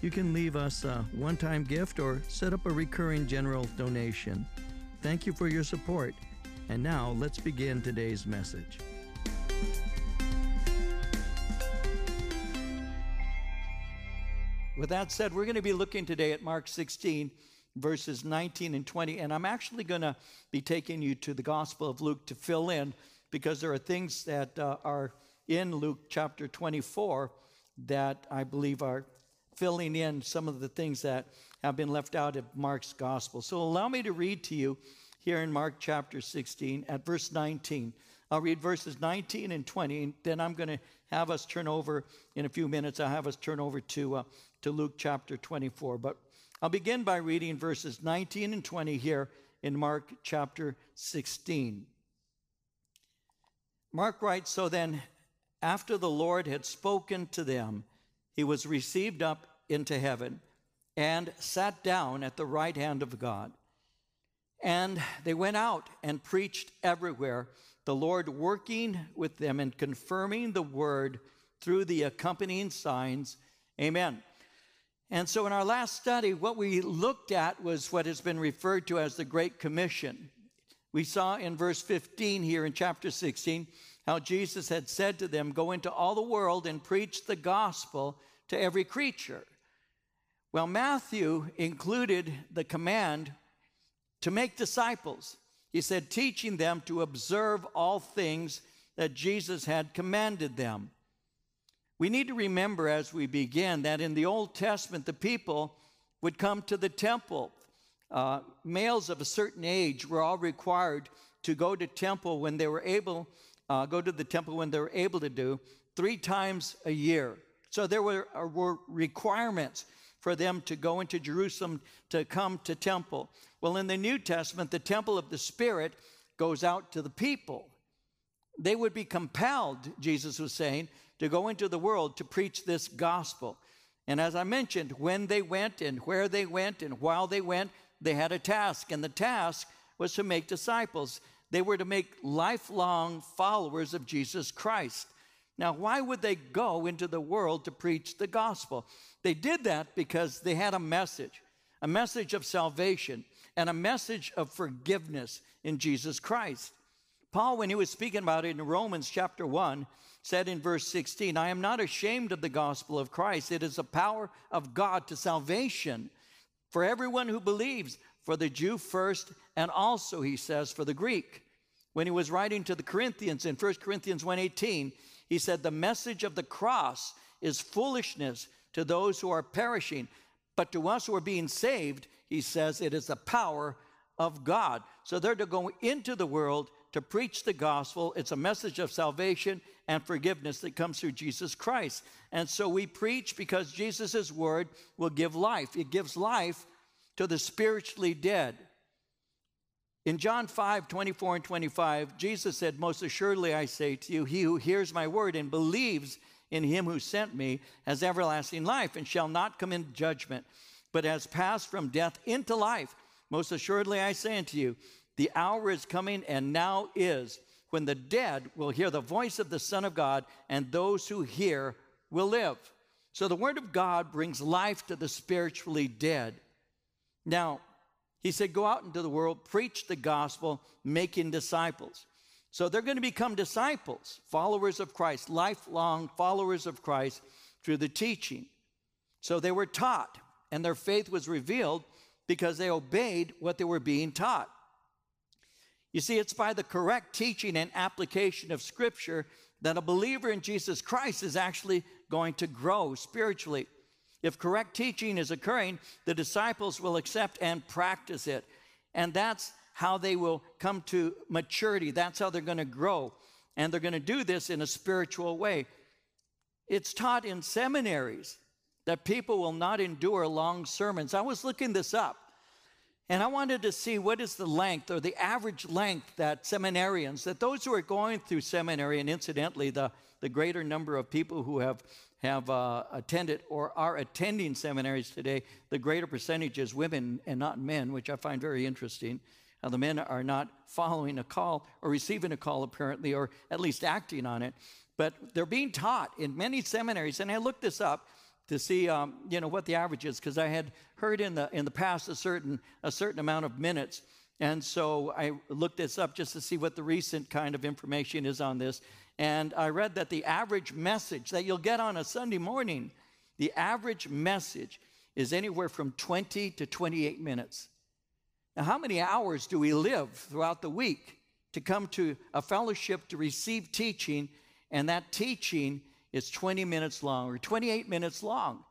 You can leave us a one time gift or set up a recurring general donation. Thank you for your support. And now let's begin today's message. With that said, we're going to be looking today at Mark 16, verses 19 and 20. And I'm actually going to be taking you to the Gospel of Luke to fill in because there are things that uh, are in Luke chapter 24 that I believe are filling in some of the things that have been left out of Mark's gospel. So allow me to read to you here in Mark chapter 16 at verse 19. I'll read verses 19 and 20, and then I'm going to have us turn over in a few minutes. I'll have us turn over to, uh, to Luke chapter 24. But I'll begin by reading verses 19 and 20 here in Mark chapter 16. Mark writes So then, after the Lord had spoken to them, he was received up into heaven and sat down at the right hand of God. And they went out and preached everywhere, the Lord working with them and confirming the word through the accompanying signs. Amen. And so, in our last study, what we looked at was what has been referred to as the Great Commission. We saw in verse 15 here in chapter 16 how Jesus had said to them, Go into all the world and preach the gospel to every creature. Well, Matthew included the command to make disciples. He said, teaching them to observe all things that Jesus had commanded them. We need to remember as we begin that in the Old Testament, the people would come to the temple. Uh, males of a certain age were all required to go to temple when they were able, uh, go to the temple when they were able to do three times a year. So there were, uh, were requirements for them to go into Jerusalem to come to temple. Well, in the New Testament, the temple of the Spirit goes out to the people. They would be compelled, Jesus was saying, to go into the world to preach this gospel. And as I mentioned, when they went and where they went and while they went, they had a task. And the task was to make disciples. They were to make lifelong followers of Jesus Christ. Now, why would they go into the world to preach the gospel? They did that because they had a message, a message of salvation and a message of forgiveness in Jesus Christ. Paul, when he was speaking about it in Romans chapter 1, said in verse 16, I am not ashamed of the gospel of Christ. It is the power of God to salvation for everyone who believes, for the Jew first, and also, he says, for the Greek. When he was writing to the Corinthians in 1 Corinthians 1:18, he said, The message of the cross is foolishness to those who are perishing, but to us who are being saved, he says, it is the power of God. So they're to go into the world to preach the gospel. It's a message of salvation and forgiveness that comes through Jesus Christ. And so we preach because Jesus' word will give life. It gives life to the spiritually dead. In John 5 24 and 25, Jesus said, Most assuredly I say to you, he who hears my word and believes in him who sent me has everlasting life and shall not come into judgment, but has passed from death into life. Most assuredly I say unto you, the hour is coming and now is when the dead will hear the voice of the Son of God, and those who hear will live. So the Word of God brings life to the spiritually dead. Now, he said, Go out into the world, preach the gospel, making disciples. So they're going to become disciples, followers of Christ, lifelong followers of Christ through the teaching. So they were taught, and their faith was revealed because they obeyed what they were being taught. You see, it's by the correct teaching and application of Scripture that a believer in Jesus Christ is actually going to grow spiritually. If correct teaching is occurring, the disciples will accept and practice it. And that's how they will come to maturity. That's how they're going to grow. And they're going to do this in a spiritual way. It's taught in seminaries, that people will not endure long sermons. I was looking this up. And I wanted to see what is the length or the average length that seminarians, that those who are going through seminary, and incidentally, the, the greater number of people who have, have uh, attended or are attending seminaries today, the greater percentage is women and not men, which I find very interesting. Now, the men are not following a call or receiving a call, apparently, or at least acting on it. But they're being taught in many seminaries, and I looked this up to see, um, you know, what the average is, because I had heard in the in the past a certain a certain amount of minutes, and so I looked this up just to see what the recent kind of information is on this, and I read that the average message that you'll get on a Sunday morning, the average message is anywhere from 20 to 28 minutes. Now, how many hours do we live throughout the week to come to a fellowship to receive teaching, and that teaching is 20 minutes long or 28 minutes long?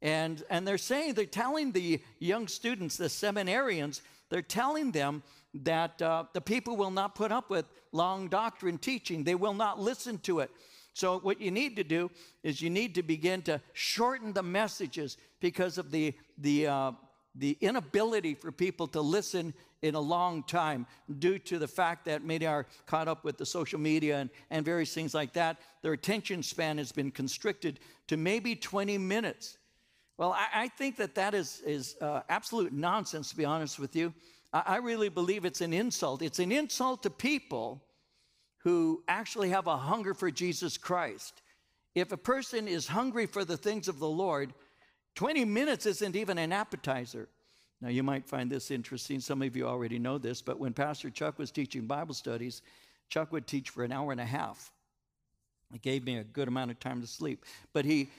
And, and they're saying, they're telling the young students, the seminarians, they're telling them that uh, the people will not put up with long doctrine teaching. They will not listen to it. So, what you need to do is you need to begin to shorten the messages because of the, the uh, the inability for people to listen in a long time due to the fact that many are caught up with the social media and, and various things like that. Their attention span has been constricted to maybe 20 minutes. Well, I, I think that that is, is uh, absolute nonsense, to be honest with you. I, really believe it's an insult. It's an insult to people who actually have a hunger for Jesus Christ. If a person is hungry for the things of the Lord, 20 minutes isn't even an appetizer. Now, you might find this interesting. Some of you already know this, but when Pastor Chuck was teaching Bible studies, Chuck would teach for an hour and a half. It gave me a good amount of time to sleep. But he,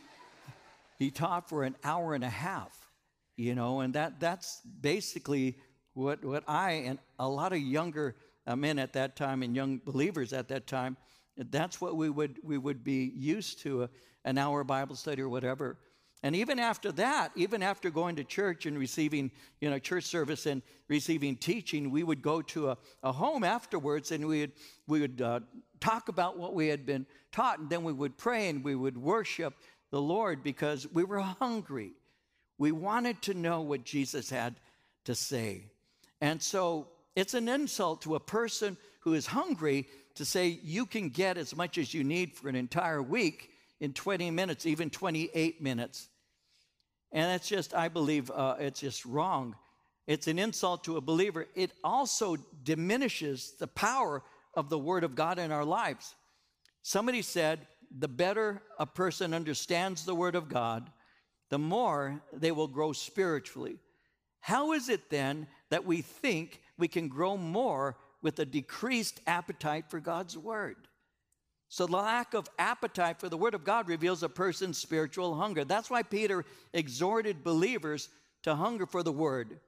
he taught for an hour and a half, you know, and that, that's basically what, what I and a lot of younger uh, men at that time and young believers at that time, that's what we would, we would be used to, a, an hour Bible study or whatever. And even after that, even after going to church and receiving, you know, church service and receiving teaching, we would go to a, a home afterwards and we would, we would uh, talk about what we had been taught. And then we would pray and we would worship the Lord because we were hungry. We wanted to know what Jesus had to say. And so it's an insult to a person who is hungry to say you can get as much as you need for an entire week in 20 minutes, even 28 minutes. And that's just, I believe, uh, it's just wrong. It's an insult to a believer. It also diminishes the power of the Word of God in our lives. Somebody said, the better a person understands the Word of God, the more they will grow spiritually. How is it then that we think we can grow more with a decreased appetite for God's Word? So, the lack of appetite for the Word of God reveals a person's spiritual hunger. That's why Peter exhorted believers to hunger for the Word.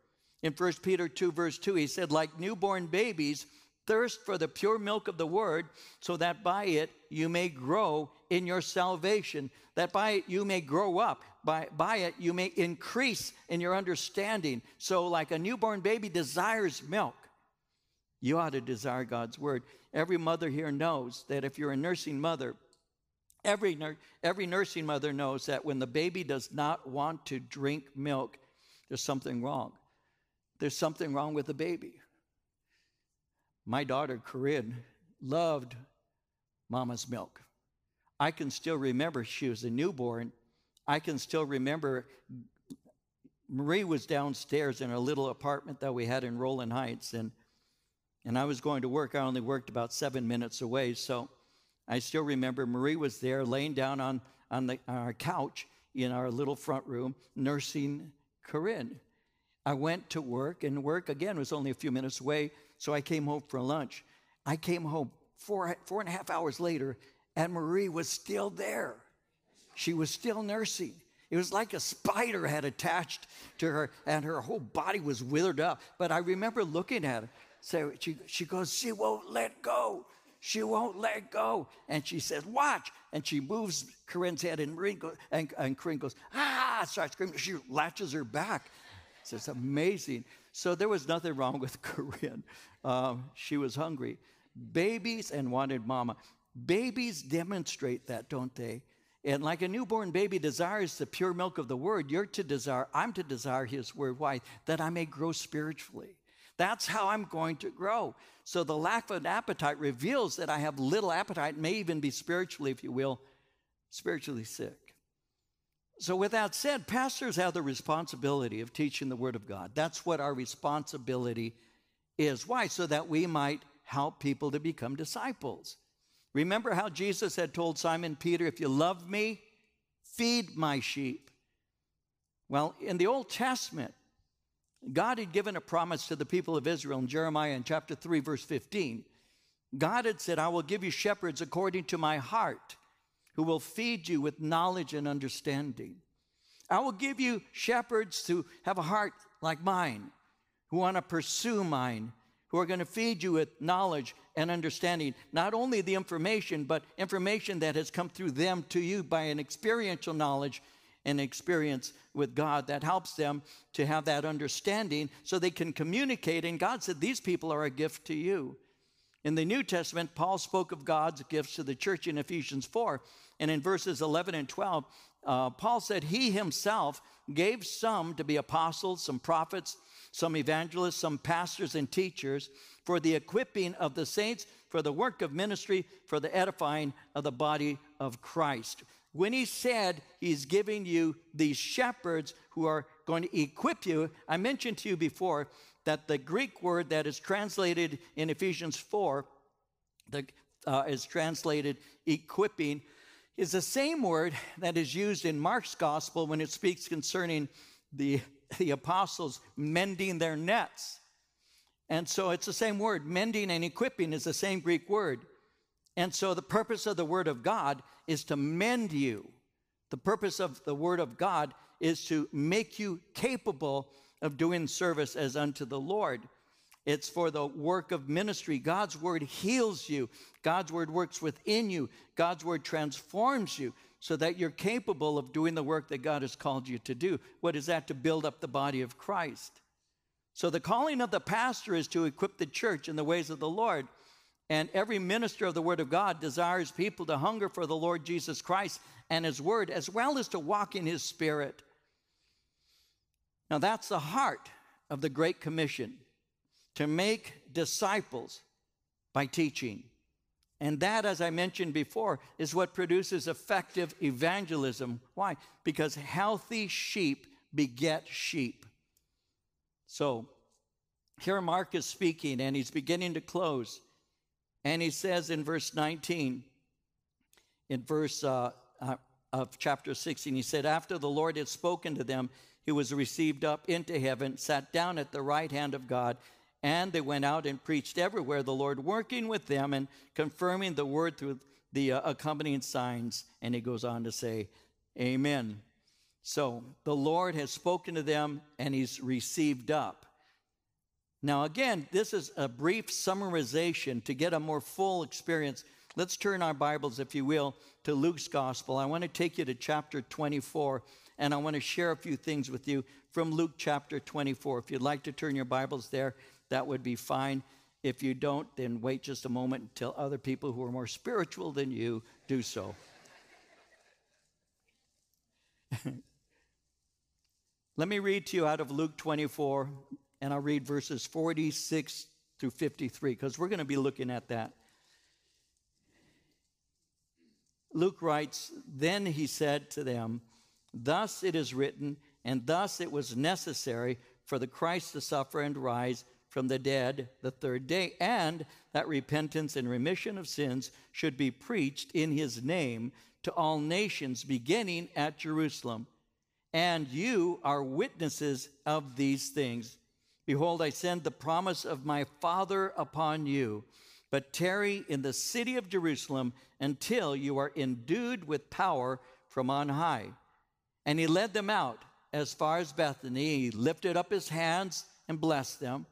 In 1 Peter 2, verse 2, he said, Like newborn babies, thirst for the pure milk of the Word, so that by it you may grow in your salvation, that by it you may grow up, by, by it you may increase in your understanding. So, like a newborn baby desires milk, you ought to desire God's Word. Every mother here knows that if you're a nursing mother, every, every nursing mother knows that when the baby does not want to drink milk, there's something wrong. There's something wrong with the baby. My daughter, Corinne, loved mama's milk. I can still remember she was a newborn. I can still remember Marie was downstairs in a little apartment that we had in Rowland Heights, and and I was going to work. I only worked about seven minutes away. So I still remember Marie was there laying down on, on, the, on our couch in our little front room nursing Corinne. I went to work, and work again was only a few minutes away. So I came home for lunch. I came home four, four and a half hours later, and Marie was still there. She was still nursing. It was like a spider had attached to her, and her whole body was withered up. But I remember looking at her. So she, she goes, She won't let go. She won't let go. And she says, Watch. And she moves Corinne's head, and, Marie goes, and, and Corinne goes, Ah, starts screaming. She latches her back. It's amazing. So there was nothing wrong with Corinne. Um, she was hungry. Babies and wanted mama. Babies demonstrate that, don't they? And like a newborn baby desires the pure milk of the word, you're to desire, I'm to desire his word. Why? That I may grow spiritually. That's how I'm going to grow. So the lack of an appetite reveals that I have little appetite, may even be spiritually, if you will, spiritually sick. So, with that said, pastors have the responsibility of teaching the Word of God. That's what our responsibility is. Why? So that we might help people to become disciples. Remember how Jesus had told Simon Peter, If you love me, feed my sheep. Well, in the Old Testament, God had given a promise to the people of Israel in Jeremiah in chapter 3, verse 15. God had said, I will give you shepherds according to my heart, who will feed you with knowledge and understanding. I will give you shepherds to have a heart like mine, who want to pursue mine, who are going to feed you with knowledge and understanding, not only the information, but information that has come through them to you by an experiential knowledge and experience with God that helps them to have that understanding so they can communicate. And God said, These people are a gift to you. In the New Testament, Paul spoke of God's gifts to the church in Ephesians 4. And in verses 11 and 12, uh, Paul said, He himself gave some to be apostles, some prophets, some evangelists, some pastors and teachers, for the equipping of the saints, for the work of ministry, for the edifying of the body of Christ. When he said he's giving you these shepherds who are going to equip you, I mentioned to you before that the Greek word that is translated in Ephesians 4 that uh, is translated equipping is the same word that is used in Mark's gospel when it speaks concerning the the apostles mending their nets. And so it's the same word. Mending and equipping is the same Greek word. And so the purpose of the Word of God is to mend you. The purpose of the Word of God is to make you capable of doing service as unto the Lord. It's for the work of ministry. God's Word heals you, God's Word works within you, God's Word transforms you so that you're capable of doing the work that God has called you to do. What is that? To build up the body of Christ. So the calling of the pastor is to equip the church in the ways of the Lord. And every minister of the Word of God desires people to hunger for the Lord Jesus Christ and His Word, as well as to walk in His Spirit. Now, that's the heart of the Great Commission to make disciples by teaching. And that, as I mentioned before, is what produces effective evangelism. Why? Because healthy sheep beget sheep. So, here Mark is speaking and he's beginning to close. And he says in verse 19, in verse uh, uh, of chapter 16, he said, After the Lord had spoken to them, he was received up into heaven, sat down at the right hand of God. And they went out and preached everywhere, the Lord working with them and confirming the word through the uh, accompanying signs. And he goes on to say, Amen. So the Lord has spoken to them and he's received up. Now, again, this is a brief summarization to get a more full experience. Let's turn our Bibles, if you will, to Luke's Gospel. I want to take you to chapter 24, and I want to share a few things with you from Luke chapter 24. If you'd like to turn your Bibles there, that would be fine. If you don't, then wait just a moment until other people who are more spiritual than you do so. Let me read to you out of Luke 24, and I'll read verses 46 through 53, because we're going to be looking at that. Luke writes, Then he said to them, Thus it is written, and thus it was necessary for the Christ to suffer and rise from the dead the third day, and that repentance and remission of sins should be preached in his name to all nations, beginning at Jerusalem. And you are witnesses of these things. Behold, I send the promise of my Father upon you, but tarry in the city of Jerusalem until you are endued with power from on high. And he led them out as far as Bethany. He lifted up his hands and blessed them.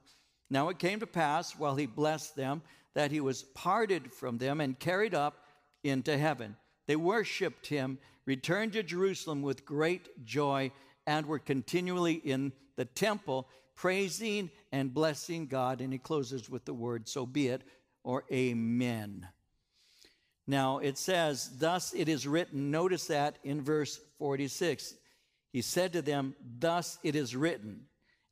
Now it came to pass, while he blessed them, that he was parted from them and carried up into heaven. They worshiped him, returned to Jerusalem with great joy, and were continually in the temple, praising and blessing God. And he closes with the word, So be it, or Amen. Now it says, Thus it is written. Notice that in verse 46. He said to them, Thus it is written.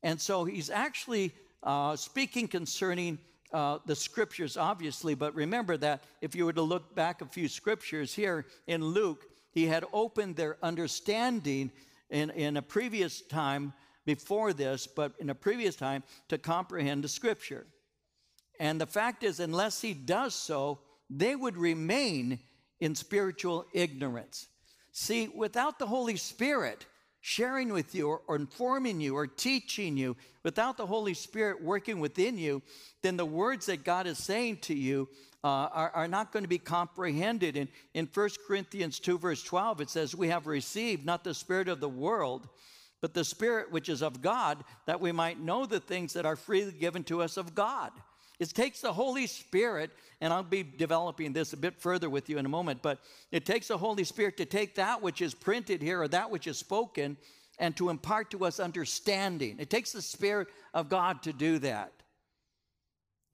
And so he's actually uh, speaking concerning uh, the scriptures, obviously, but remember that if you were to look back a few scriptures here in Luke, he had opened their understanding in, in a previous time before this, but in a previous time to comprehend the scripture. And the fact is, unless he does so, they would remain in spiritual ignorance. See, without the Holy Spirit sharing with you or, or, informing you or teaching you, without the Holy Spirit working within you, then the words that God is saying to you uh, are, are, not going to be comprehended. In, in 1 Corinthians 2, verse 12, it says, We have received not the Spirit of the world, but the Spirit which is of God, that we might know the things that are freely given to us of God. It takes the Holy Spirit, and I'll be developing this a bit further with you in a moment, but it takes the Holy Spirit to take that which is printed here or that which is spoken and to impart to us understanding. It takes the Spirit of God to do that.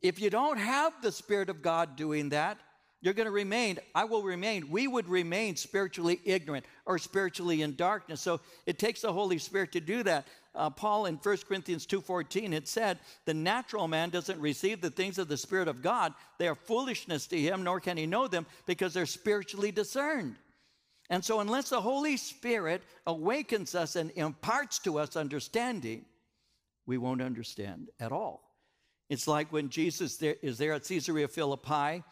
If you don't have the Spirit of God doing that, you're going to remain, I will remain, we would remain spiritually ignorant or spiritually in darkness. So it takes the Holy Spirit to do that uh, Paul in 1 Corinthians 2.14 had said, the natural man doesn't receive the things of the Spirit of God. They are foolishness to him, nor can he know them because they're spiritually discerned. And so unless the Holy Spirit awakens us and imparts to us understanding, we won't understand at all. It's like when Jesus is there at Caesarea Philippi,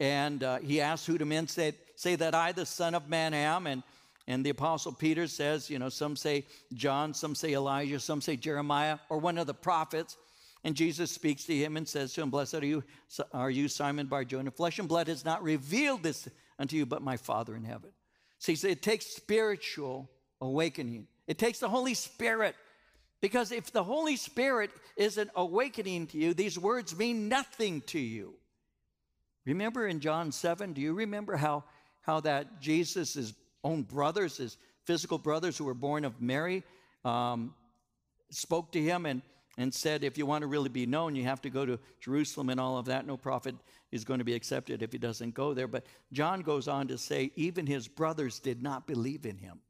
and uh, he asks who do men say, say that I, the Son of Man, am, and and the Apostle Peter says, you know, some say John, some say Elijah, some say Jeremiah, or one of the prophets. And Jesus speaks to him and says to him, Blessed are you, are you Simon Bar Barjona. Flesh and blood has not revealed this unto you, but my Father in heaven. See, so it takes spiritual awakening. It takes the Holy Spirit. Because if the Holy Spirit isn't awakening to you, these words mean nothing to you. Remember in John 7, do you remember how, how that Jesus is own brothers, his physical brothers who were born of Mary, um, spoke to him and, and said, If you want to really be known, you have to go to Jerusalem and all of that. No prophet is going to be accepted if he doesn't go there. But John goes on to say, Even his brothers did not believe in him.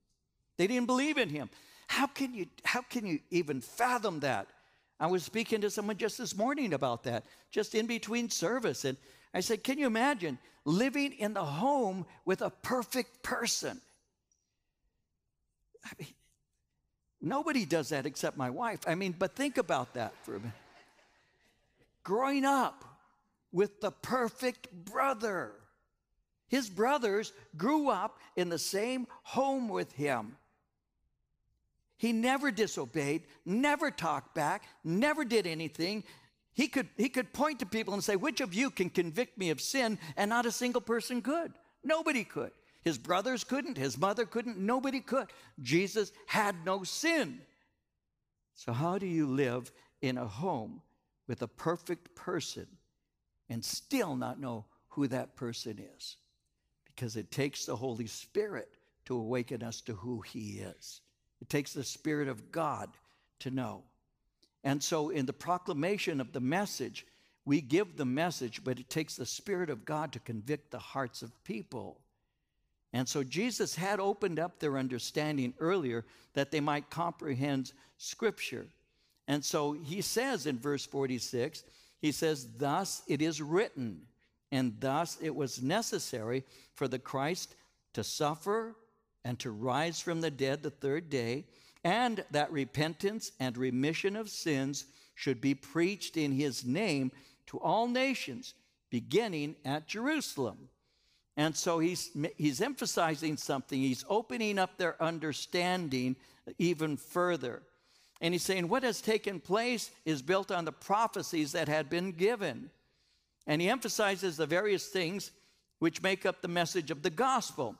They didn't believe in him. How can you, how can you even fathom that? I was speaking to someone just this morning about that, just in between service. And I said, Can you imagine living in the home with a perfect person? I mean, nobody does that except my wife. I mean, but think about that for a minute. Growing up with the perfect brother. His brothers grew up in the same home with him. He never disobeyed, never talked back, never did anything. He could, he could point to people and say, Which of you can convict me of sin? And not a single person could. Nobody could. His brothers couldn't, his mother couldn't, nobody could. Jesus had no sin. So, how do you live in a home with a perfect person and still not know who that person is? Because it takes the Holy Spirit to awaken us to who He is, it takes the Spirit of God to know. And so, in the proclamation of the message, we give the message, but it takes the Spirit of God to convict the hearts of people. And so, Jesus had opened up their understanding earlier that they might comprehend Scripture. And so, he says in verse 46, he says, Thus it is written, and thus it was necessary for the Christ to suffer and to rise from the dead the third day and that repentance and remission of sins should be preached in his name to all nations, beginning at Jerusalem. And so he's, he's emphasizing something. He's opening up their understanding even further. And he's saying what has taken place is built on the prophecies that had been given. And he emphasizes the various things which make up the message of the gospel.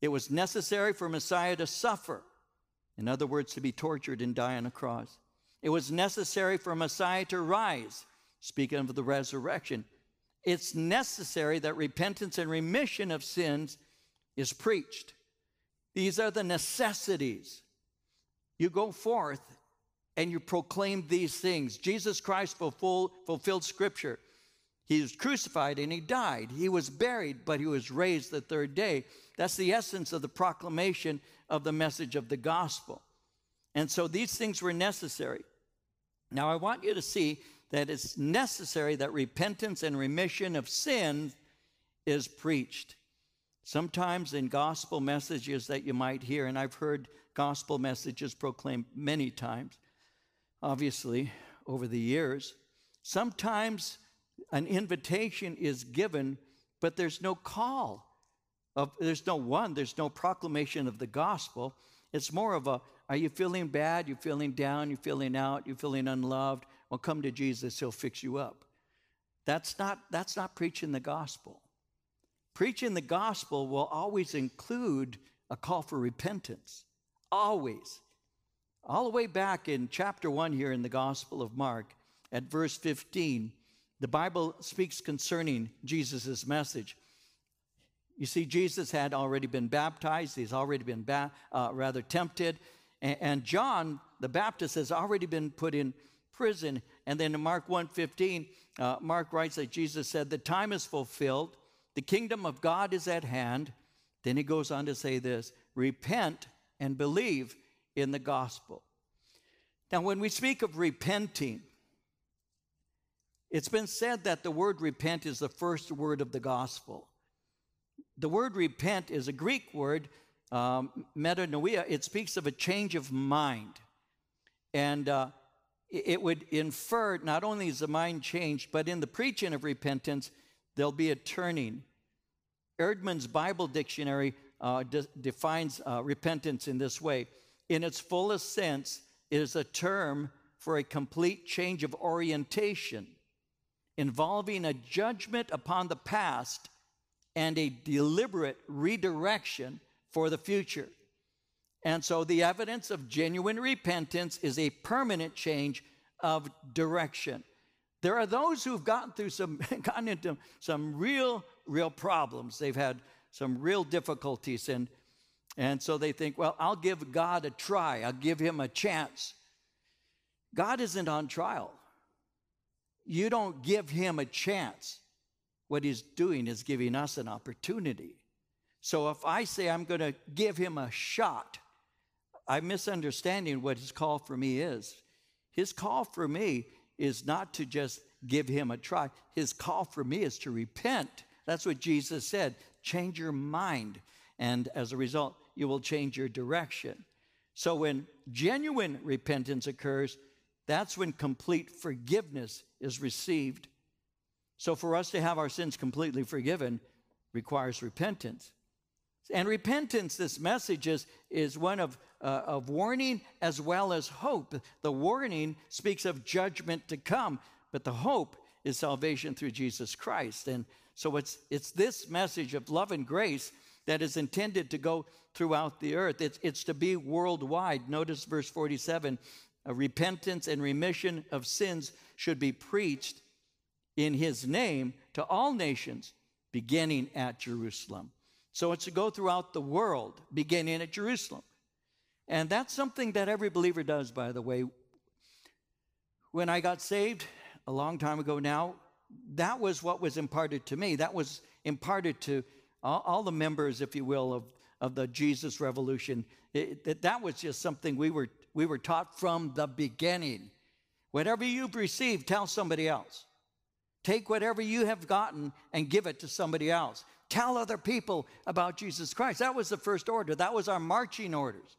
It was necessary for Messiah to suffer in other words, to be tortured and die on a cross. It was necessary for Messiah to rise, speaking of the resurrection. It's necessary that repentance and remission of sins is preached. These are the necessities. You go forth and you proclaim these things. Jesus Christ fulfilled, fulfilled Scripture. He was crucified and he died. He was buried, but he was raised the third day. That's the essence of the proclamation of the message of the gospel. And so these things were necessary. Now, I want you to see that it's necessary that repentance and remission of sin is preached. Sometimes in gospel messages that you might hear, and I've heard gospel messages proclaimed many times, obviously, over the years, sometimes an invitation is given, but there's no call. Of, there's no one, there's no proclamation of the gospel. It's more of a are you feeling bad? You're feeling down? You're feeling out? You're feeling unloved? Well, come to Jesus, he'll fix you up. That's not that's not preaching the gospel. Preaching the gospel will always include a call for repentance. Always. All the way back in chapter 1 here in the Gospel of Mark, at verse 15, the Bible speaks concerning Jesus' message. You see, Jesus had already been baptized, he's already been ba- uh, rather tempted, and, and, John the Baptist has already been put in prison. And then in Mark 1:15, uh, Mark writes that Jesus said, "The time is fulfilled, the kingdom of God is at hand." Then he goes on to say this: "Repent and believe in the gospel." Now, when we speak of repenting, it's been said that the word repent is the first word of the gospel. The word repent is a Greek word, um, metanoia. It speaks of a change of mind. And uh, it would infer not only is the mind changed, but in the preaching of repentance, there'll be a turning. Eerdmans Bible Dictionary uh, de- defines uh, repentance in this way in its fullest sense, it is a term for a complete change of orientation involving a judgment upon the past and a deliberate redirection for the future. And so the evidence of genuine repentance is a permanent change of direction. There are those who've gotten through some gotten into some real real problems. They've had some real difficulties and and so they think, well, I'll give God a try. I'll give him a chance. God isn't on trial you don't give him a chance. What he's doing is giving us an opportunity. So if I say I'm going to give him a shot, I'm misunderstanding what his call for me is. His call for me is not to just give him a try, his call for me is to repent. That's what Jesus said change your mind. And as a result, you will change your direction. So when genuine repentance occurs, that's when complete forgiveness is received. So, for us to have our sins completely forgiven requires repentance. And repentance, this message is, is one of, uh, of warning as well as hope. The warning speaks of judgment to come, but the hope is salvation through Jesus Christ. And so it's, it's this message of love and grace that is intended to go throughout the earth. It's, it's to be worldwide. Notice verse 47 a repentance and remission of sins should be preached in his name to all nations, beginning at Jerusalem. So it's to go throughout the world, beginning at Jerusalem. And that's something that every believer does, by the way. When I got saved a long time ago now, that was what was imparted to me. That was imparted to all, all the members, if you will, of, of the Jesus Revolution. It, it, that was just something we were we were taught from the beginning. Whatever you've received, tell somebody else. Take whatever you have gotten and give it to somebody else. Tell other people about Jesus Christ. That was the first order. That was our marching orders.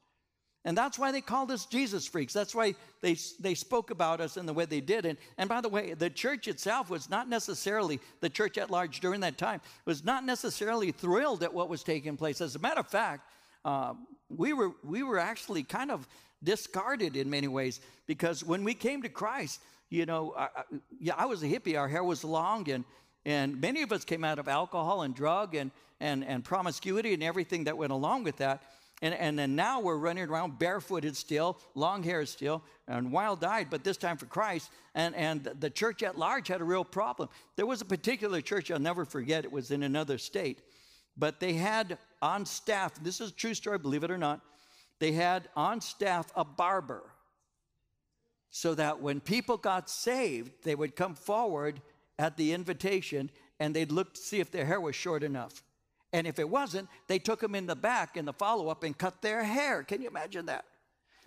And that's why they called us Jesus freaks. That's why they, they spoke about us in the way they did. And, and by the way, the church itself was not necessarily, the church at large during that time, was not necessarily thrilled at what was taking place. As a matter of fact, uh, we, were, we were actually kind of discarded in many ways because when we came to Christ, you know, I, yeah, I was a hippie. Our hair was long, and and many of us came out of alcohol and drug and and and promiscuity and everything that went along with that. And and then now we're running around barefooted still, long hair still, and wild-eyed, but this time for Christ. And and the church at large had a real problem. There was a particular church I'll never forget. It was in another state, but they had on staff. This is a true story, believe it or not they had on staff a barber so that when people got saved, they would come forward at the invitation and they'd look to see if their hair was short enough. And if it wasn't, they took them in the back in the follow up and cut their hair. Can you imagine that?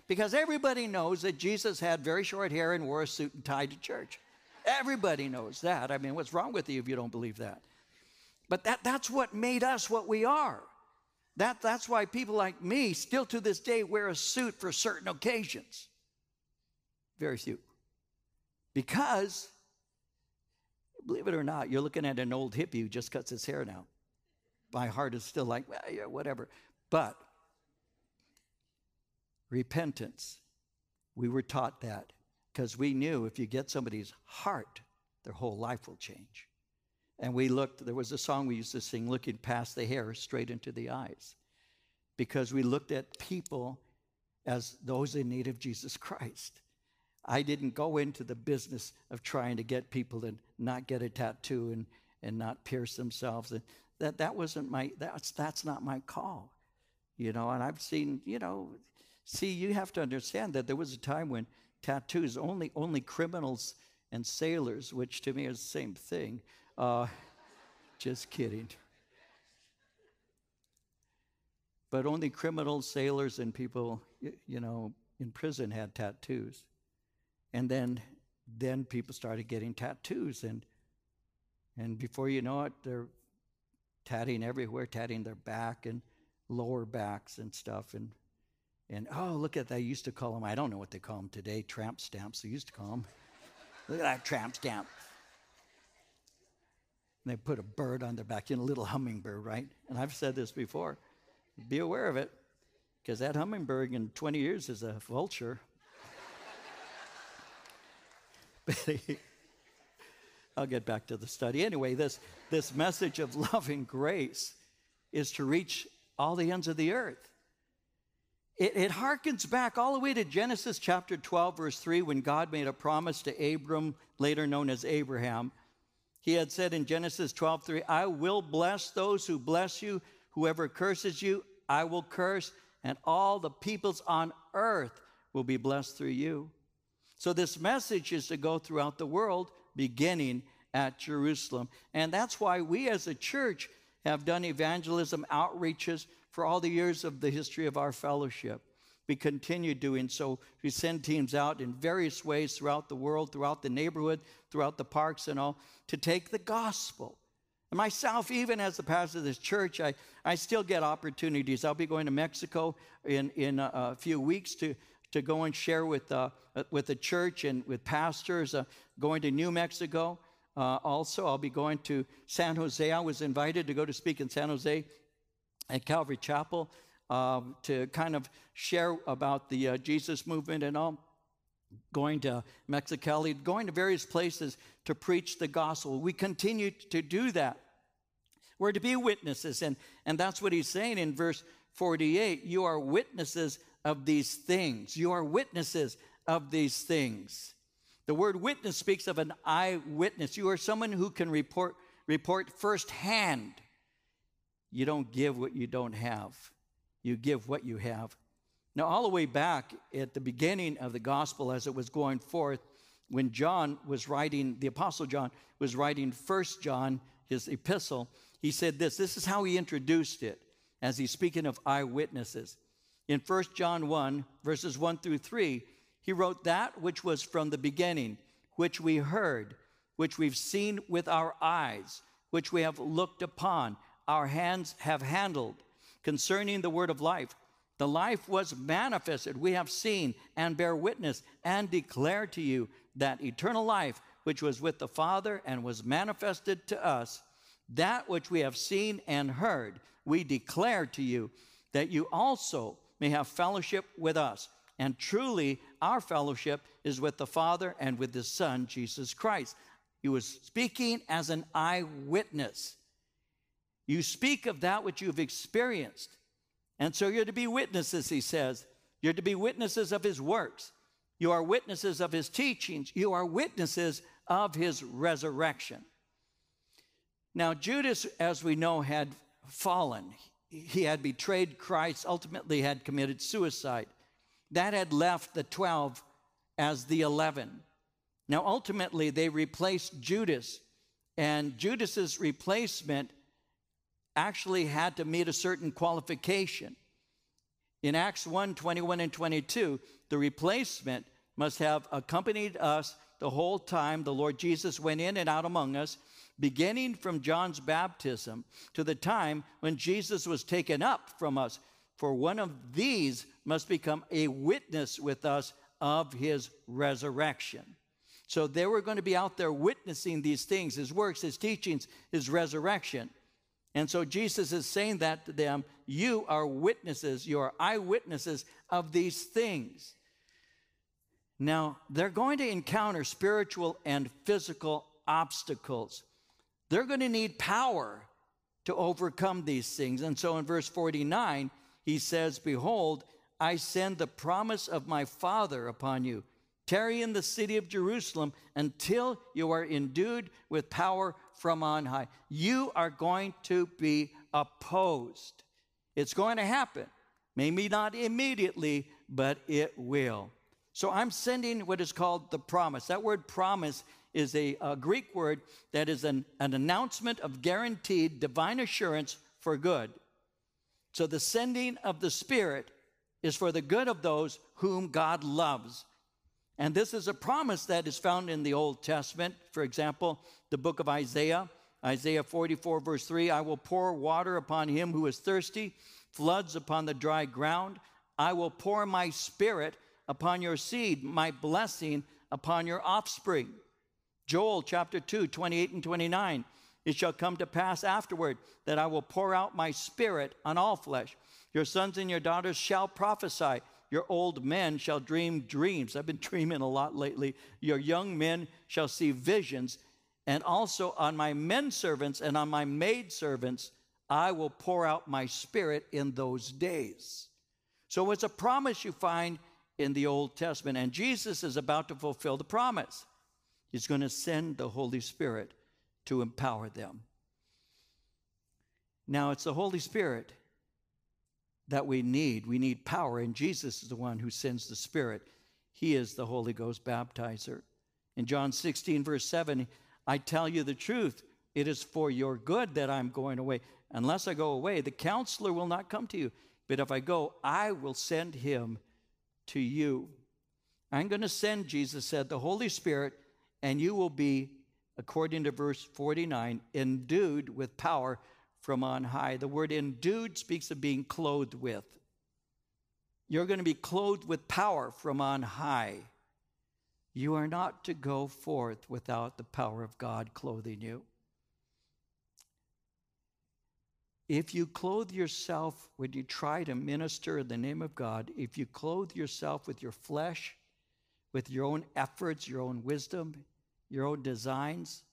Because everybody knows that Jesus had very short hair and wore a suit and tie to church. Everybody knows that. I mean, what's wrong with you if you don't believe that? But that, that's what made us what we are. That, that's why people like me still to this day wear a suit for certain occasions. Very few. Because, believe it or not, you're looking at an old hippie who just cuts his hair now. My heart is still like, well, yeah, whatever. But repentance, we were taught that because we knew if you get somebody's heart, their whole life will change. And we looked, there was a song we used to sing, looking past the hair straight into the eyes, because we looked at people as those in need of Jesus Christ. I didn't go into the business of trying to get people to not get a tattoo and, and not pierce themselves. And that, that wasn't my, that's, that's not my call. You know, and I've seen, you know, see, you have to understand that there was a time when tattoos, only, only criminals and sailors, which to me is the same thing, uh, just kidding. But only criminals, sailors, and people, you know, in prison had tattoos. And then, then people started getting tattoos, and and before you know it, they're tatting everywhere, tatting their back and lower backs and stuff. And and oh, look at that! I used to call them. I don't know what they call them today. Tramp stamps. They used to call them. look at that tramp stamp. And they put a bird on their back, you know, a little hummingbird, right? And I've said this before. Be aware of it, because that hummingbird in 20 years is a vulture. I'll get back to the study. Anyway, this, this message of loving grace is to reach all the ends of the earth. It, it harkens back all the way to Genesis chapter 12, verse 3, when God made a promise to Abram, later known as Abraham. He had said in Genesis 12, 3, I will bless those who bless you. Whoever curses you, I will curse, and all the peoples on earth will be blessed through you. So, this message is to go throughout the world, beginning at Jerusalem. And that's why we as a church have done evangelism outreaches for all the years of the history of our fellowship. We continue doing so. We send teams out in various ways throughout the world, throughout the neighborhood, throughout the parks and all, to take the gospel. And myself, even as the pastor of this church, I, I still get opportunities. I'll be going to Mexico in, in a, a few weeks to, to go and share with, uh, with the church and with pastors, uh, going to New Mexico. Uh, also, I'll be going to San Jose. I was invited to go to speak in San Jose at Calvary Chapel um, to kind of share about the uh, Jesus movement and all. Going to Mexicali, going to various places to preach the gospel. We continue to do that. We're to be witnesses, and, and that's what he's saying in verse 48. You are witnesses of these things. You are witnesses of these things. The word witness speaks of an eyewitness. You are someone who can report, report firsthand you don't give what you don't have, you give what you have. Now, all the way back at the beginning of the gospel, as it was going forth, when John was writing, the Apostle John was writing First John, his epistle, he said this. This is how he introduced it as he's speaking of eyewitnesses. In First John 1, verses 1 through 3, he wrote that which was from the beginning, which we heard, which we've seen with our eyes, which we have looked upon, our hands have handled concerning the word of life. The life was manifested. We have seen and bear witness and declare to you that eternal life which was with the Father and was manifested to us, that which we have seen and heard, we declare to you that you also may have fellowship with us. And truly, our fellowship is with the Father and with the Son, Jesus Christ. He was speaking as an eyewitness. You speak of that which you've experienced. And so you're to be witnesses, he says. You're to be witnesses of his works. You are witnesses of his teachings. You are witnesses of his resurrection. Now, Judas, as we know, had fallen. He had betrayed Christ, ultimately, had committed suicide. That had left the 12 as the 11. Now, ultimately, they replaced Judas And Judas's replacement actually had to meet a certain qualification. In Acts 1 21 and 22, the replacement must have accompanied us the whole time the Lord Jesus went in and out among us, beginning from John's baptism to the time when Jesus was taken up from us. For one of these must become a witness with us of his resurrection. So they were going to be out there witnessing these things, his works, his teachings, his resurrection. And so Jesus is saying that to them you are witnesses, you are eyewitnesses of these things. Now, they're going to encounter spiritual and physical obstacles. They're going to need power to overcome these things. And so in verse 49, he says, Behold, I send the promise of my Father upon you. Tarry in the city of Jerusalem until you are endued with power from on high. You are going to be opposed. It's going to happen. Maybe not immediately, but it will. So I'm sending what is called the promise. That word promise is a, a Greek word that is an, an announcement of guaranteed divine assurance for good. So the sending of the Spirit is for the good of those whom God loves. And this is a promise that is found in the Old Testament. For example, the book of Isaiah, Isaiah 44, verse 3 I will pour water upon him who is thirsty, floods upon the dry ground. I will pour my spirit upon your seed, my blessing upon your offspring. Joel chapter 2, 28 and 29. It shall come to pass afterward that I will pour out my spirit on all flesh. Your sons and your daughters shall prophesy. Your old men shall dream dreams. I've been dreaming a lot lately. Your young men shall see visions. And also on my men servants and on my maid servants, I will pour out my spirit in those days. So it's a promise you find in the Old Testament. And Jesus is about to fulfill the promise. He's going to send the Holy Spirit to empower them. Now, it's the Holy Spirit that we need. We need power, and Jesus is the one who sends the Spirit. He is the Holy Ghost baptizer. In John 16, verse 7, I tell you the truth. It is for your good that I'm going away. Unless I go away, the counselor will not come to you. But if I go, I will send him to you. I'm going to send, Jesus said, the Holy Spirit, and you will be, according to verse 49, endued with power from on high. The word endued speaks of being clothed with. You're going to be clothed with power from on high. You are not to go forth without the power of God clothing you. If you clothe yourself when you try to minister in the name of God, if you clothe yourself with your flesh, with your own efforts, your own wisdom, your own designs,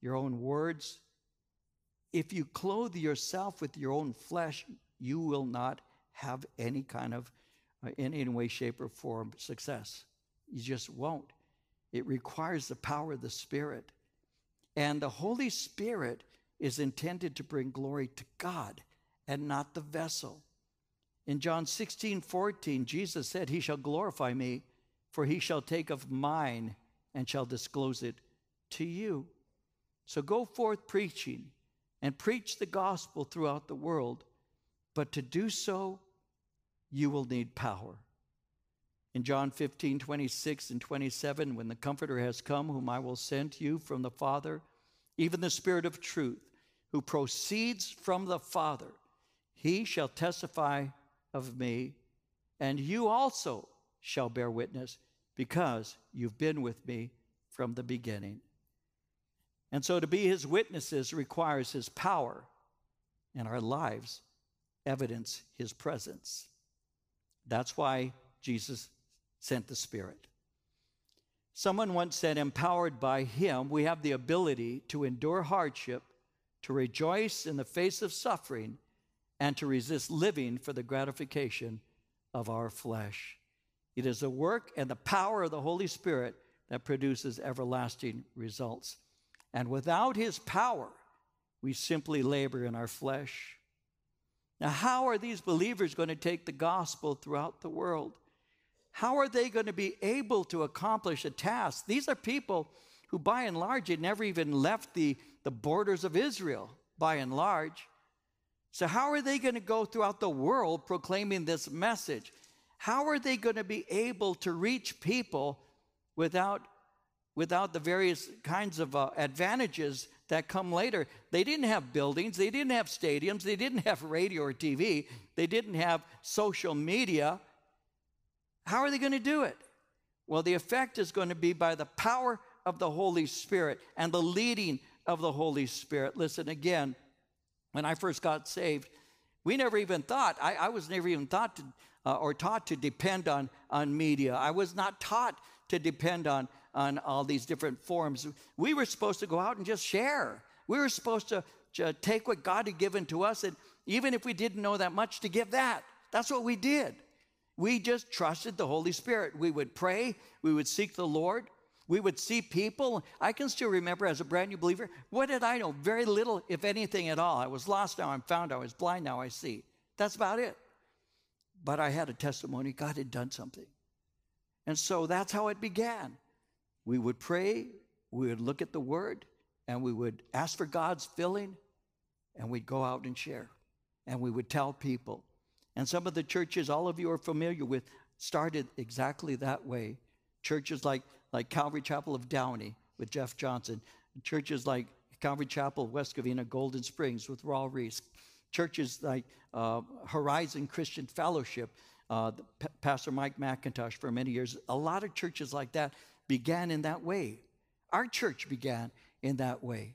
your own words, if you clothe yourself with your own flesh, you will not have any kind of, uh, in any way, shape, or form, success. You just won't. It requires the power of the Spirit. And the Holy Spirit is intended to bring glory to God and not the vessel. In John 16, 14, Jesus said, He shall glorify me, for he shall take of mine and shall disclose it to you. So go forth preaching and preach the gospel throughout the world. But to do so, you will need power. In John 15, 26 and 27, when the Comforter has come, whom I will send to you from the Father, even the Spirit of truth, who proceeds from the Father, he shall testify of me, and you also shall bear witness, because you've been with me from the beginning. And so to be his witnesses requires his power, and our lives evidence his presence. That's why Jesus sent the Spirit. Someone once said, empowered by him, we have the ability to endure hardship, to rejoice in the face of suffering, and to resist living for the gratification of our flesh. It is the work and the power of the Holy Spirit that produces everlasting results. And without his power, we simply labor in our flesh. Now, how are these believers going to take the gospel throughout the world? How are they going to be able to accomplish a task? These are people who by and large had never even left the, the borders of Israel, by and large. So, how are they going to go throughout the world proclaiming this message? How are they going to be able to reach people without, without the various kinds of uh, advantages that come later? They didn't have buildings, they didn't have stadiums, they didn't have radio or TV, they didn't have social media. How are they going to do it? Well, the effect is going to be by the power of the Holy Spirit and the leading of the Holy Spirit. Listen again, when I first got saved, we never even thought, I, I was never even thought to, uh, or taught to depend on, on media. I was not taught to depend on, on all these different forms. We were supposed to go out and just share. We were supposed to, to take what God had given to us, and even if we didn't know that much, to give that. That's what we did. We just trusted the Holy Spirit. We would pray, we would seek the Lord, we would see people. I can still remember as a brand new believer, what did I know? Very little, if anything at all. I was lost, now I'm found. I was blind, now I see. That's about it. But I had a testimony God had done something. And so that's how it began. We would pray, we would look at the word, and we would ask for God's filling, and we'd go out and share. And we would tell people. And some of the churches all of you are familiar with started exactly that way. Churches like like Calvary Chapel of Downey with Jeff Johnson, churches like Calvary Chapel, West Covina, Golden Springs with Raul Ries, churches like uh, Horizon Christian Fellowship, uh, P- Pastor Mike MacIntosh for many years. A lot of churches like that began in that way. Our church began in that way.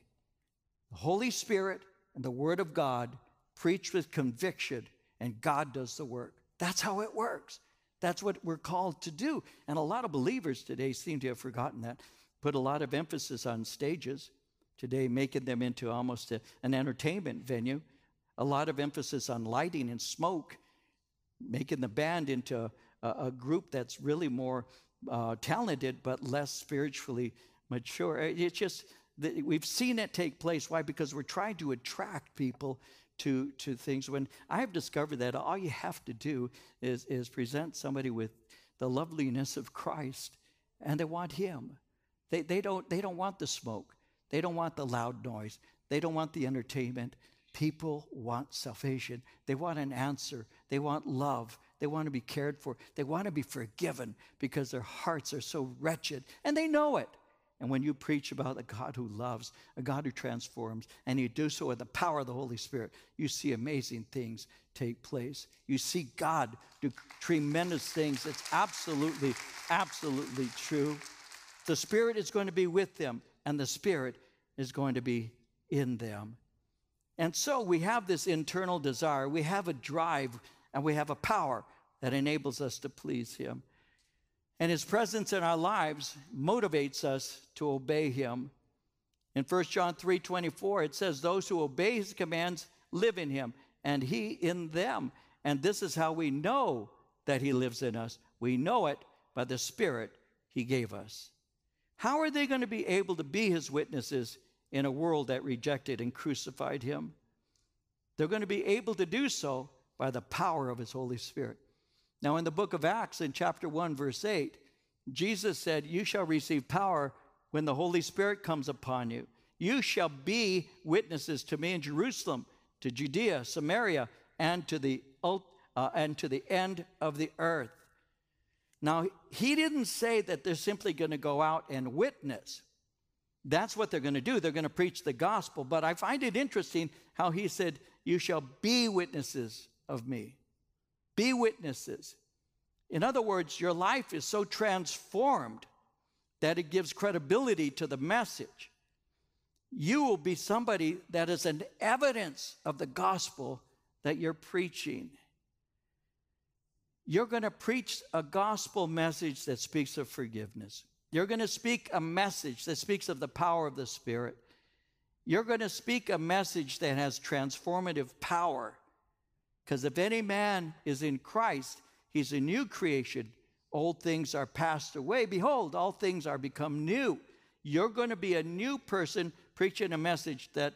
The Holy Spirit and the Word of God preached with conviction, and God does the work. That's how it works. That's what we're called to do. And a lot of believers today seem to have forgotten that, put a lot of emphasis on stages today, making them into almost a, an entertainment venue, a lot of emphasis on lighting and smoke, making the band into a, a group that's really more uh, talented but less spiritually mature. It's just, that we've seen it take place. Why? Because we're trying to attract people to, to things when I have discovered that all you have to do is, is present somebody with the loveliness of Christ and they want Him. They, they, don't, they don't want the smoke, they don't want the loud noise, they don't want the entertainment. People want salvation. They want an answer. They want love. They want to be cared for. They want to be forgiven because their hearts are so wretched and they know it. And when you preach about a God who loves, a God who transforms, and you do so with the power of the Holy Spirit, you see amazing things take place. You see God do tremendous things. It's absolutely, absolutely true. The Spirit is going to be with them, and the Spirit is going to be in them. And so we have this internal desire, we have a drive, and we have a power that enables us to please Him. And his presence in our lives motivates us to obey him. In 1 John 3 24, it says, Those who obey his commands live in him, and he in them. And this is how we know that he lives in us. We know it by the Spirit he gave us. How are they going to be able to be his witnesses in a world that rejected and crucified him? They're going to be able to do so by the power of his Holy Spirit. Now, in the book of Acts, in chapter 1, verse 8, Jesus said, You shall receive power when the Holy Spirit comes upon you. You shall be witnesses to me in Jerusalem, to Judea, Samaria, and to the, uh, and to the end of the earth. Now, he didn't say that they're simply going to go out and witness. That's what they're going to do. They're going to preach the gospel. But I find it interesting how he said, You shall be witnesses of me. Be witnesses. In other words, your life is so transformed that it gives credibility to the message. You will be somebody that is an evidence of the gospel that you're preaching. You're going to preach a gospel message that speaks of forgiveness. You're going to speak a message that speaks of the power of the Spirit. You're going to speak a message that has transformative power. Because if any man is in Christ, he's a new creation. Old things are passed away. Behold, all things are become new. You're going to be a new person preaching a message that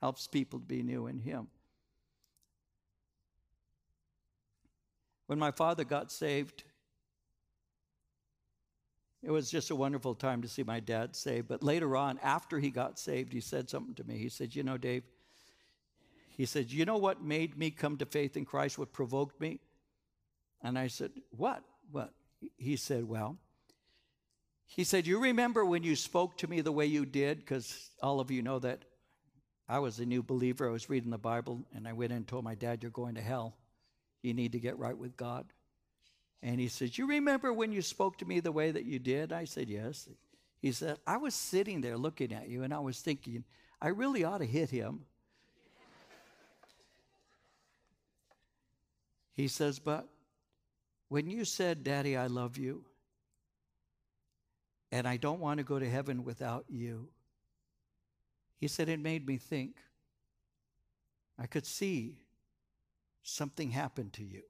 helps people to be new in Him. When my father got saved, it was just a wonderful time to see my dad saved. But later on, after he got saved, he said something to me. He said, You know, Dave, he said, You know what made me come to faith in Christ? What provoked me? And I said, What? What? He said, Well, he said, You remember when you spoke to me the way you did? Because all of you know that I was a new believer. I was reading the Bible, and I went in and told my dad, You're going to hell. You need to get right with God. And he said, You remember when you spoke to me the way that you did? I said, Yes. He said, I was sitting there looking at you and I was thinking, I really ought to hit him. He says, But when you said, Daddy, I love you, and I don't want to go to heaven without you, he said, It made me think. I could see something happened to you.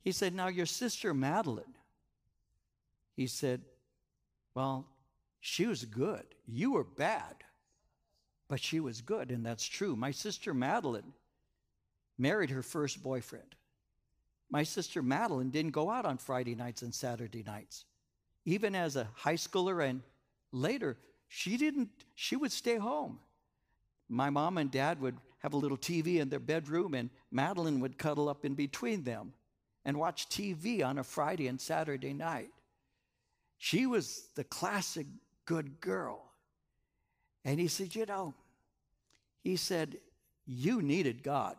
He said, Now your sister Madeline. He said, Well, she was good. You were bad, but she was good, and that's true. My sister Madeline married her first boyfriend. My sister Madeline didn't go out on Friday nights and Saturday nights. Even as a high schooler and later, she didn't, she would stay home. My mom and dad would have a little TV in their bedroom, and Madeline would cuddle up in between them and watch TV on a Friday and Saturday night. She was the classic good girl. And he said, You know, he said, You needed God.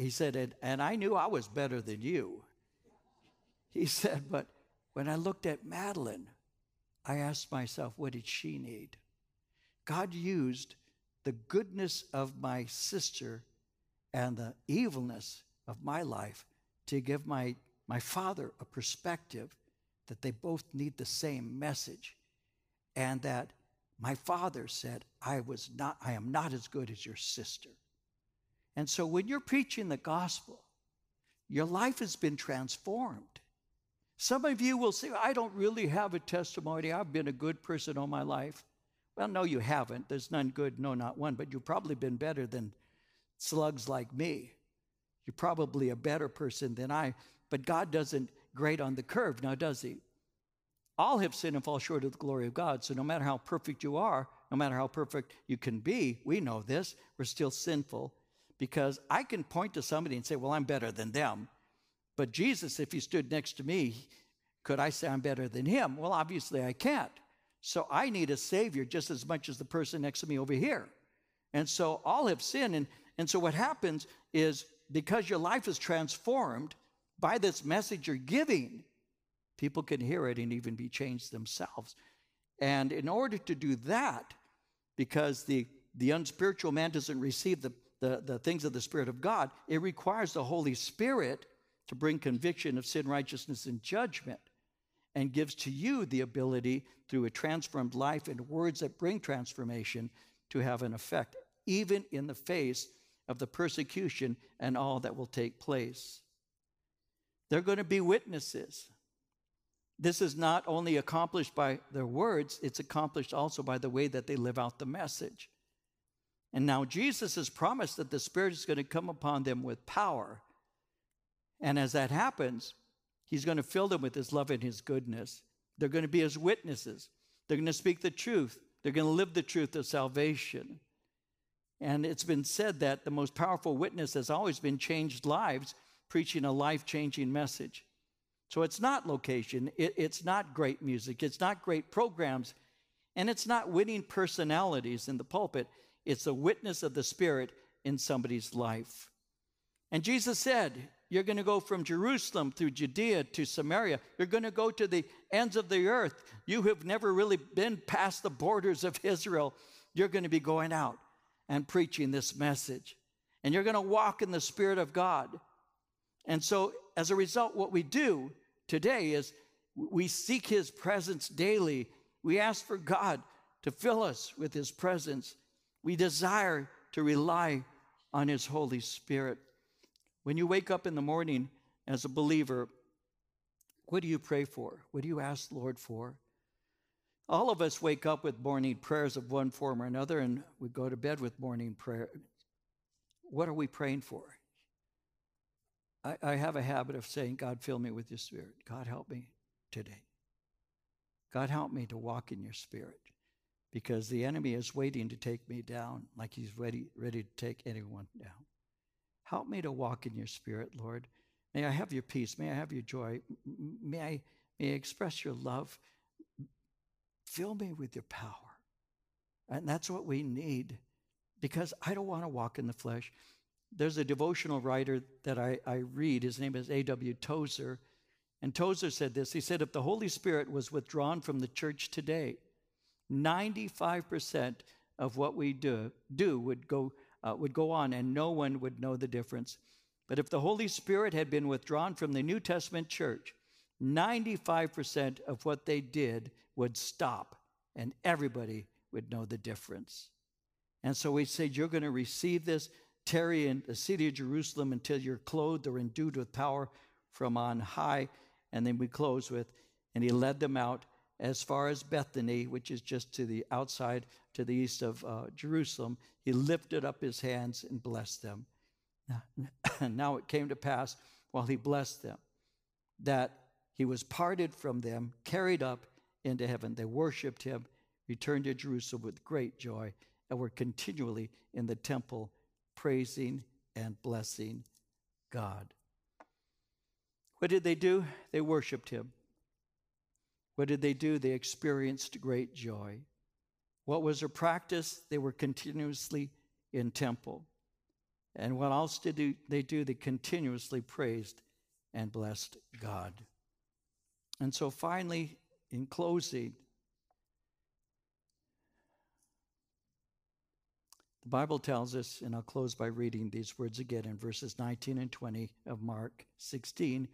He said, and, and I knew I was better than you. He said, But when I looked at Madeline, I asked myself, What did she need? God used the goodness of my sister and the evilness of my life to give my, my father a perspective that they both need the same message and that my father said i was not i am not as good as your sister and so when you're preaching the gospel your life has been transformed. Some of you will say i don't really have a testimony. I've been a good person all my life. Well no you haven't. There's none good no not one but you've probably been better than slugs like me. You're probably a better person than I, but God doesn't grade on the curve now, does He? All have sinned and fall short of the glory of God. So no matter how perfect you are, no matter how perfect you can be, we know this, we're still sinful because I can point to somebody and say, Well, I'm better than them. But Jesus, if he stood next to me, could I say I'm better than him? Well, obviously I can't. So I need a Savior just as much as the person next to me over here. And so all have sinned. And, and so what happens is because your life is transformed by this message you're giving, people can hear it and even be changed themselves. And in order to do that, because the, the unspiritual man doesn't receive the, the, the things of the Spirit of God, it requires the Holy Spirit to bring conviction of sin, righteousness, and judgment, and gives to you the ability through a transformed life and words that bring transformation to have an effect, even in the face of the persecution and all that will take place. They're going to be witnesses. This is not only accomplished by their words, it's accomplished also by the way that they live out the message. And now Jesus has promised that the Spirit is going to come upon them with power. And as that happens, He's going to fill them with His love and His goodness. They're going to be His witnesses. They're going to speak the truth. They're going to live the truth of salvation. And it's been said that the most powerful witness has always been changed lives, preaching a life changing message. So it's not location, it, it's not great music, it's not great programs, and it's not winning personalities in the pulpit. It's the witness of the Spirit in somebody's life. And Jesus said, You're going to go from Jerusalem through Judea to Samaria. You're going to go to the ends of the earth. You have never really been past the borders of Israel. You're going to be going out and preaching this message. And you're going to walk in the Spirit of God. And so, as a result, what we do today is we seek His presence daily. We ask for God to fill us with His presence. We desire to rely on His Holy Spirit. When you wake up in the morning as a believer, what do you pray for? What do you ask the Lord for? All of us wake up with morning prayers of one form or another, and we go to bed with morning prayer. What are we praying for? I, I have a habit of saying, God, fill me with your spirit. God, help me today. God, help me to walk in your spirit because the enemy is waiting to take me down like he's ready, ready to take anyone down. Help me to walk in your spirit, Lord. May I have your peace. May I have your joy. May I, may I express your love. Fill me with your power. And that's what we need because I don't want to walk in the flesh. There's a devotional writer that I, I read. His name is A.W. Tozer. And Tozer said this He said, If the Holy Spirit was withdrawn from the church today, 95% of what we do, do would, go, uh, would go on and no one would know the difference. But if the Holy Spirit had been withdrawn from the New Testament church, 95% of what they did would stop and everybody would know the difference. And so we said, You're going to receive this, tarry in the city of Jerusalem until you're clothed or endued with power from on high. And then we close with, And he led them out as far as Bethany, which is just to the outside, to the east of uh, Jerusalem. He lifted up his hands and blessed them. Now it came to pass while he blessed them that he was parted from them, carried up into heaven. They worshiped him, returned to Jerusalem with great joy, and were continually in the temple praising and blessing God. What did they do? They worshiped him. What did they do? They experienced great joy. What was their practice? They were continuously in temple. And what else did they do? They continuously praised and blessed God. And so finally, in closing, the Bible tells us, and I'll close by reading these words again in verses 19 and 20 of Mark 16.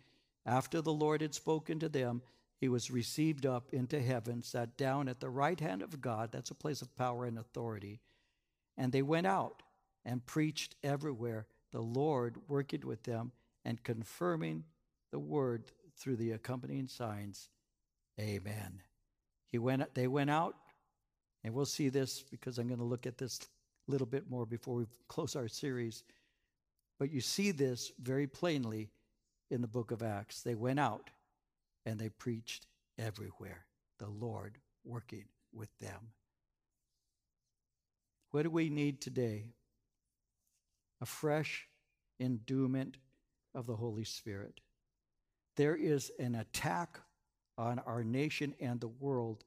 After the Lord had spoken to them, he was received up into heaven, sat down at the right hand of God. That's a place of power and authority. And they went out and preached everywhere, the Lord working with them and confirming the word through the accompanying signs. Amen. He went, they went out, and we'll see this because I'm going to look at this a little bit more before we close our series. But you see this very plainly in the book of Acts. They went out and they preached everywhere, the Lord working with them. What do we need today? A fresh endowment of the Holy Spirit. There is an attack on our nation and the world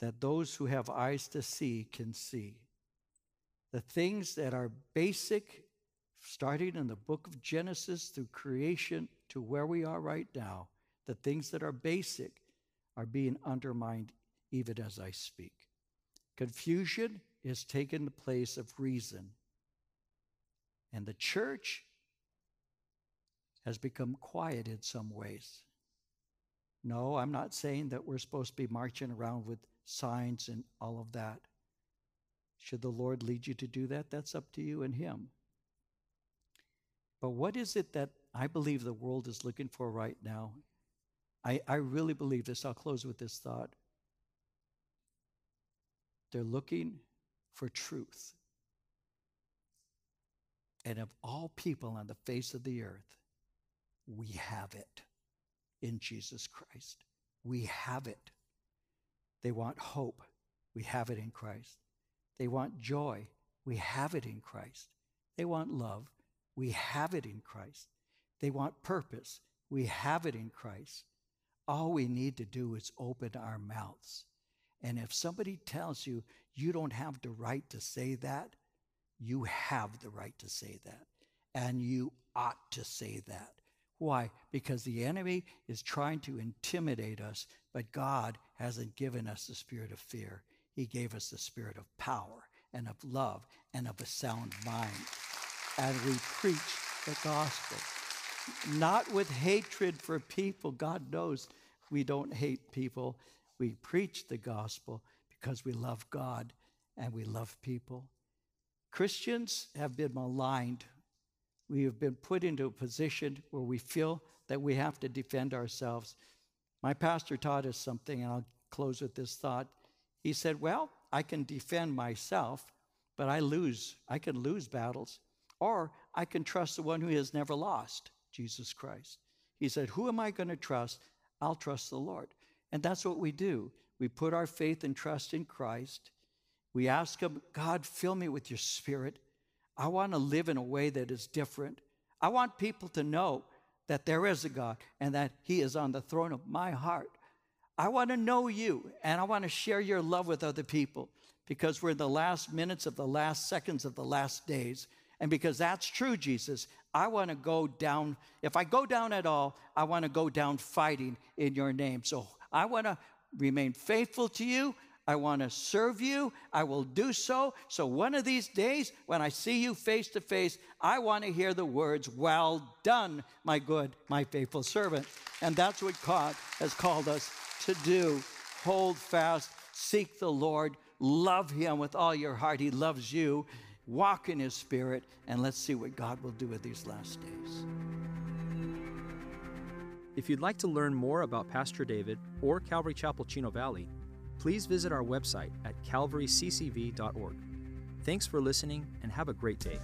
that those who have eyes to see can see. The things that are basic, starting in the book of Genesis through creation to where we are right now, the things that are basic are being undermined even as I speak. Confusion is taken the place of reason. And the church has become quiet in some ways. No, I'm not saying that we're supposed to be marching around with signs and all of that. Should the Lord lead you to do that, that's up to you and Him. But what is it that I believe the world is looking for right now I, I really believe this. I'll close with this thought. They're looking for truth. And of all people on the face of the earth, we have it in Jesus Christ. We have it. They want hope. We have it in Christ. They want joy. We have it in Christ. They want love. We have it in Christ. They want purpose. We have it in Christ. All we need to do is open our mouths. And if somebody tells you you don't have the right to say that, you have the right to say that. And you ought to say that. Why? Because the enemy is trying to intimidate us, but God hasn't given us the spirit of fear. He gave us the spirit of power and of love and of a sound mind. And we preach the gospel not with hatred for people. God knows we don't hate people. We preach the gospel because we love God and we love people. Christians have been maligned. We have been put into a position where we feel that we have to defend ourselves. My pastor taught us something, and I'll close with this thought. He said, Well, I can defend myself, but I lose. I can lose battles. Or I can trust the one who has never lost. Jesus Christ. He said, Who am I going to trust? I'll trust the Lord. And that's what we do. We put our faith and trust in Christ. We ask Him, God, fill me with your Spirit. I want to live in a way that is different. I want people to know that there is a God and that He is on the throne of my heart. I want to know you and I want to share your love with other people because we're in the last minutes of the last seconds of the last days. And because that's true, Jesus, I want to go down. If I go down at all, I want to go down fighting in your name. So I want to remain faithful to you. I want to serve you. I will do so. So one of these days, when I see you face to face, I want to hear the words, Well done, my good, my faithful servant. And that's what God has called us to do. Hold fast, seek the Lord, love Him with all your heart. He loves you. Walk in His Spirit, and let's see what God will do with these last days. If you'd like to learn more about Pastor David or Calvary Chapel Chino Valley, please visit our website at calvaryccv.org. Thanks for listening and have a great day.